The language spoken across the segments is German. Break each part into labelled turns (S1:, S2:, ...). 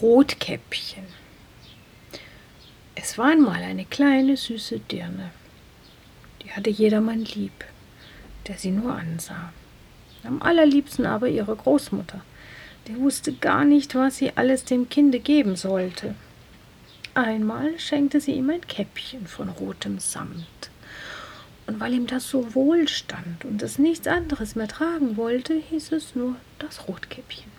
S1: Rotkäppchen. Es war einmal eine kleine süße Dirne. Die hatte jedermann lieb, der sie nur ansah. Am allerliebsten aber ihre Großmutter. Die wusste gar nicht, was sie alles dem Kinde geben sollte. Einmal schenkte sie ihm ein Käppchen von rotem Samt. Und weil ihm das so wohl stand und es nichts anderes mehr tragen wollte, hieß es nur das Rotkäppchen.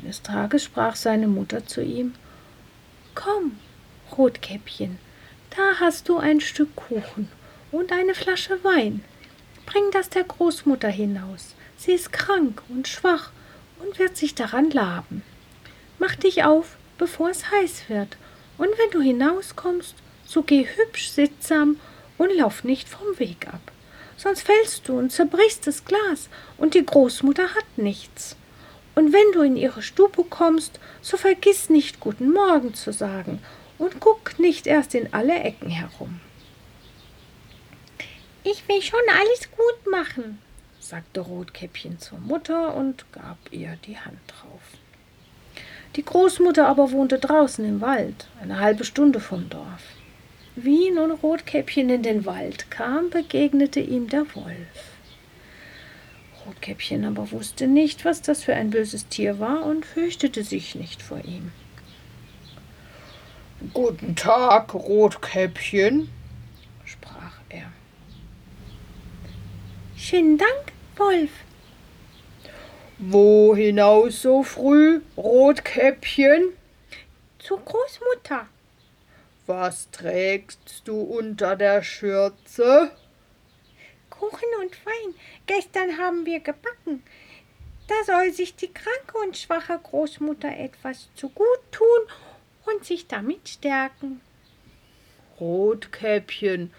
S1: Eines Tages sprach seine Mutter zu ihm Komm, Rotkäppchen, da hast du ein Stück Kuchen und eine Flasche Wein. Bring das der Großmutter hinaus. Sie ist krank und schwach und wird sich daran laben. Mach dich auf, bevor es heiß wird, und wenn du hinauskommst, so geh hübsch sittsam und lauf nicht vom Weg ab. Sonst fällst du und zerbrichst das Glas, und die Großmutter hat nichts. Und wenn du in ihre Stube kommst, so vergiss nicht guten Morgen zu sagen und guck nicht erst in alle Ecken herum. Ich will schon alles gut machen, sagte Rotkäppchen zur Mutter und gab ihr die Hand drauf. Die Großmutter aber wohnte draußen im Wald, eine halbe Stunde vom Dorf. Wie nun Rotkäppchen in den Wald kam, begegnete ihm der Wolf. Rotkäppchen aber wusste nicht, was das für ein böses Tier war und fürchtete sich nicht vor ihm.
S2: Guten Tag, Rotkäppchen, sprach er.
S3: Schönen Dank, Wolf.
S2: Wo hinaus so früh, Rotkäppchen?
S3: Zur Großmutter.
S2: Was trägst du unter der Schürze?
S3: Kuchen und Wein. Gestern haben wir gebacken. Da soll sich die kranke und schwache Großmutter etwas zu gut tun und sich damit stärken.
S2: Rotkäppchen,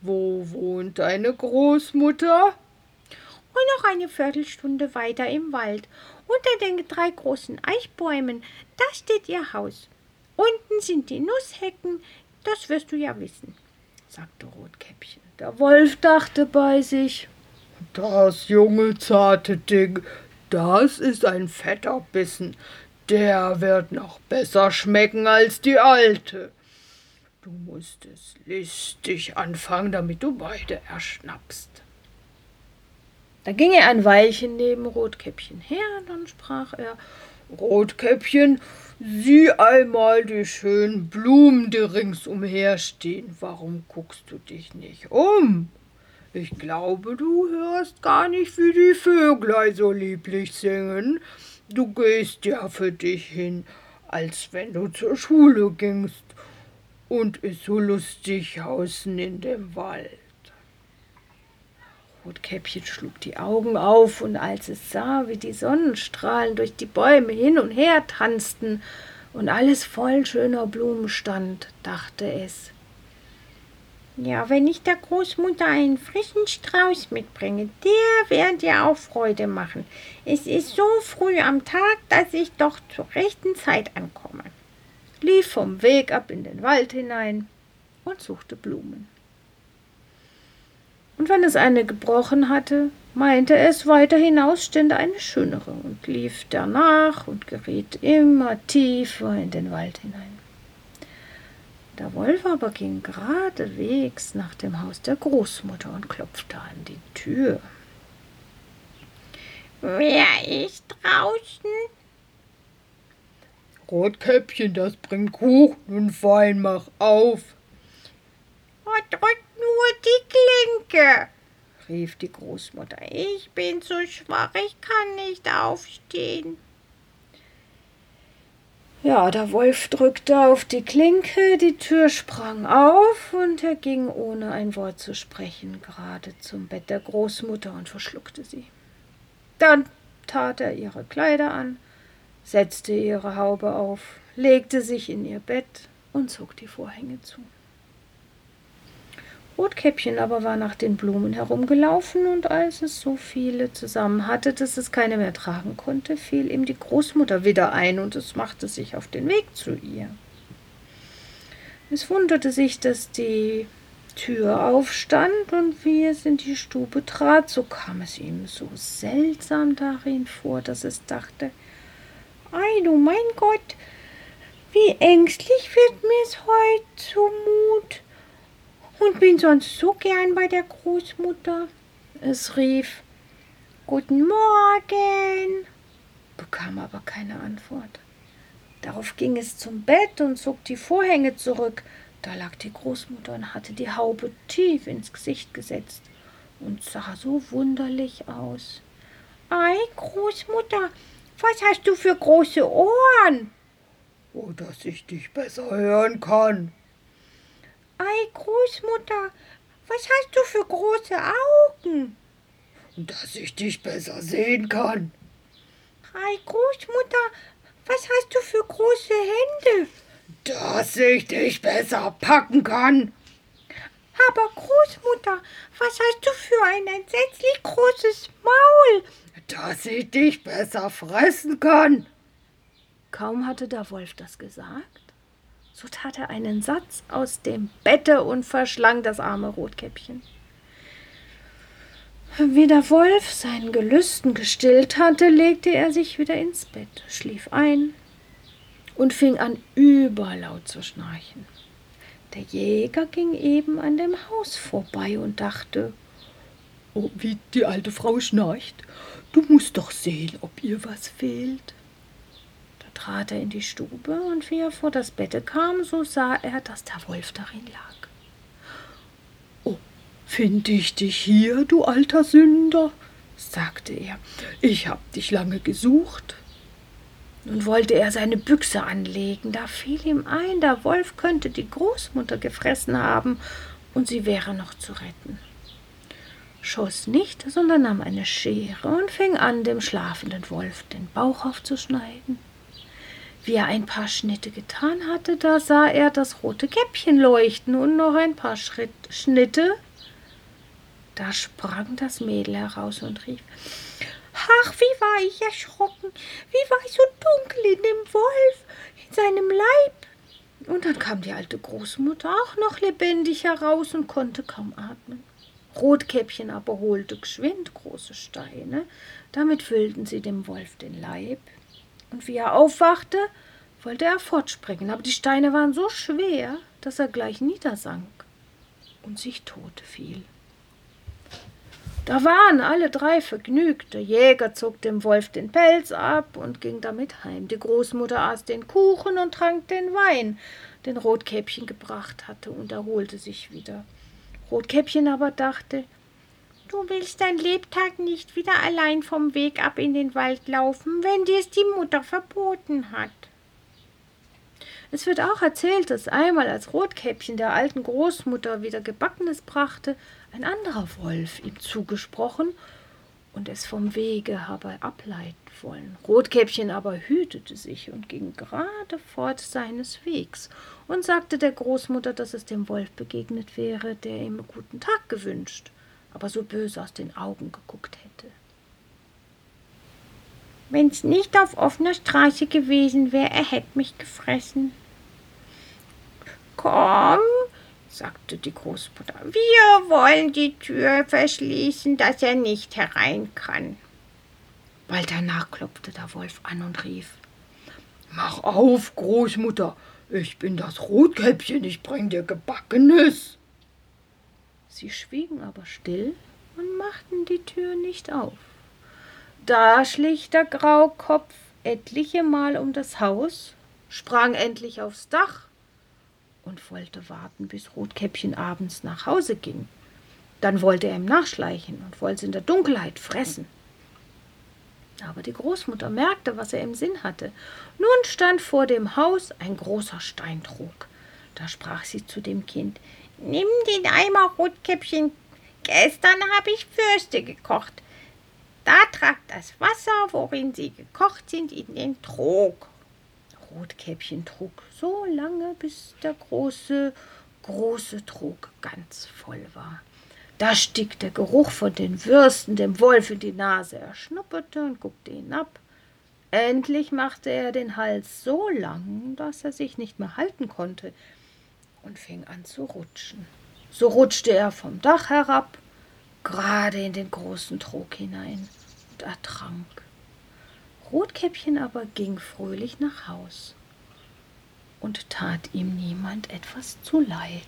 S2: wo wohnt deine Großmutter?
S3: Und noch eine Viertelstunde weiter im Wald, unter den drei großen Eichbäumen, da steht ihr Haus. Unten sind die Nusshecken, das wirst du ja wissen, sagte Rotkäppchen.
S1: Der Wolf dachte bei sich,
S2: das junge zarte Ding, das ist ein fetter Bissen, der wird noch besser schmecken als die alte. Du musst es listig anfangen, damit du beide erschnappst.
S1: Da ging er ein Weilchen neben Rotkäppchen her, dann sprach er
S2: Rotkäppchen, sieh einmal die schönen Blumen, die ringsumher stehen. Warum guckst du dich nicht um? Ich glaube, du hörst gar nicht, wie die Vöglein so lieblich singen. Du gehst ja für dich hin, als wenn du zur Schule gingst und ist so lustig außen in dem Wald.
S1: Rotkäppchen schlug die Augen auf, und als es sah, wie die Sonnenstrahlen durch die Bäume hin und her tanzten und alles voll schöner Blumen stand, dachte es,
S3: ja, wenn ich der Großmutter einen frischen Strauß mitbringe, der wird ihr auch Freude machen. Es ist so früh am Tag, dass ich doch zur rechten Zeit ankomme.
S1: Lief vom Weg ab in den Wald hinein und suchte Blumen und wenn es eine gebrochen hatte, meinte es, weiter hinaus stände eine schönere und lief danach und geriet immer tiefer in den Wald hinein. Der Wolf aber ging geradewegs nach dem Haus der Großmutter und klopfte an die Tür.
S3: Wer ist draußen?
S2: Rotkäppchen, das bringt Kuchen und Wein, mach auf.
S3: Oh, drück nur Klinke, rief die Großmutter. Ich bin so schwach, ich kann nicht aufstehen.
S1: Ja, der Wolf drückte auf die Klinke, die Tür sprang auf und er ging ohne ein Wort zu sprechen gerade zum Bett der Großmutter und verschluckte sie. Dann tat er ihre Kleider an, setzte ihre Haube auf, legte sich in ihr Bett und zog die Vorhänge zu. Rotkäppchen aber war nach den Blumen herumgelaufen, und als es so viele zusammen hatte, dass es keine mehr tragen konnte, fiel ihm die Großmutter wieder ein, und es machte sich auf den Weg zu ihr. Es wunderte sich, dass die Tür aufstand, und wie es in die Stube trat, so kam es ihm so seltsam darin vor, dass es dachte,
S3: Ei, du mein Gott, wie ängstlich wird mir's heut zumut. Und bin sonst so gern bei der Großmutter.
S1: Es rief
S3: Guten Morgen,
S1: bekam aber keine Antwort. Darauf ging es zum Bett und zog die Vorhänge zurück. Da lag die Großmutter und hatte die Haube tief ins Gesicht gesetzt und sah so wunderlich aus.
S3: Ei, Großmutter, was hast du für große Ohren?
S2: Oh, dass ich dich besser hören kann.
S3: Ei, Großmutter, was hast du für große Augen?
S2: Dass ich dich besser sehen kann.
S3: Ei, Großmutter, was hast du für große Hände?
S2: Dass ich dich besser packen kann.
S3: Aber Großmutter, was hast du für ein entsetzlich großes Maul?
S2: Dass ich dich besser fressen kann.
S1: Kaum hatte der Wolf das gesagt, so tat er einen Satz aus dem Bette und verschlang das arme Rotkäppchen. Wie der Wolf seinen Gelüsten gestillt hatte, legte er sich wieder ins Bett, schlief ein und fing an überlaut zu schnarchen. Der Jäger ging eben an dem Haus vorbei und dachte,
S2: Oh, wie die alte Frau schnarcht. Du musst doch sehen, ob ihr was fehlt.
S1: Trat er in die Stube, und wie er vor das Bette kam, so sah er, dass der Wolf darin lag.
S2: Oh, finde ich dich hier, du alter Sünder? sagte er. Ich hab dich lange gesucht.
S1: Nun wollte er seine Büchse anlegen, da fiel ihm ein, der Wolf könnte die Großmutter gefressen haben, und sie wäre noch zu retten. Schoss nicht, sondern nahm eine Schere und fing an, dem schlafenden Wolf den Bauch aufzuschneiden. Wie er ein paar Schnitte getan hatte, da sah er das rote Käppchen leuchten und noch ein paar Schritt, Schnitte. Da sprang das Mädel heraus und rief
S3: Ach, wie war ich erschrocken, wie war ich so dunkel in dem Wolf, in seinem Leib.
S1: Und dann kam die alte Großmutter auch noch lebendig heraus und konnte kaum atmen. Rotkäppchen aber holte geschwind große Steine, damit füllten sie dem Wolf den Leib. Und wie er aufwachte, wollte er fortspringen, aber die Steine waren so schwer, dass er gleich niedersank und sich tot fiel. Da waren alle drei vergnügt. Der Jäger zog dem Wolf den Pelz ab und ging damit heim. Die Großmutter aß den Kuchen und trank den Wein, den Rotkäppchen gebracht hatte, und erholte sich wieder. Rotkäppchen aber dachte,
S3: Du willst dein Lebtag nicht wieder allein vom Weg ab in den Wald laufen, wenn dir's die Mutter verboten hat.
S1: Es wird auch erzählt, dass einmal als Rotkäppchen der alten Großmutter wieder Gebackenes brachte, ein anderer Wolf ihm zugesprochen und es vom Wege habe ableiten wollen. Rotkäppchen aber hütete sich und ging gerade fort seines Wegs und sagte der Großmutter, dass es dem Wolf begegnet wäre, der ihm guten Tag gewünscht, aber so böse aus den Augen geguckt hätte.
S3: Wenn's nicht auf offener Straße gewesen wäre, er hätte mich gefressen. Komm, sagte die Großmutter, wir wollen die Tür verschließen, dass er nicht herein kann.
S1: Bald danach klopfte der Wolf an und rief
S2: Mach auf, Großmutter, ich bin das Rotkäppchen, ich bring dir Gebackenes.
S1: Sie schwiegen aber still und machten die Tür nicht auf. Da schlich der Graukopf etliche Mal um das Haus, sprang endlich aufs Dach und wollte warten, bis Rotkäppchen abends nach Hause ging. Dann wollte er ihm nachschleichen und wollte in der Dunkelheit fressen. Aber die Großmutter merkte, was er im Sinn hatte. Nun stand vor dem Haus ein großer Steintrog. Da sprach sie zu dem Kind
S3: Nimm den Eimer, Rotkäppchen. Gestern habe ich Würste gekocht. Da tragt das Wasser, worin sie gekocht sind, in den Trog.
S1: Rotkäppchen trug so lange, bis der große, große Trog ganz voll war. Da stieg der Geruch von den Würsten dem Wolf in die Nase. Er schnupperte und guckte hinab. Endlich machte er den Hals so lang, dass er sich nicht mehr halten konnte und fing an zu rutschen. So rutschte er vom Dach herab, gerade in den großen Trog hinein und ertrank. Rotkäppchen aber ging fröhlich nach Haus und tat ihm niemand etwas zuleid.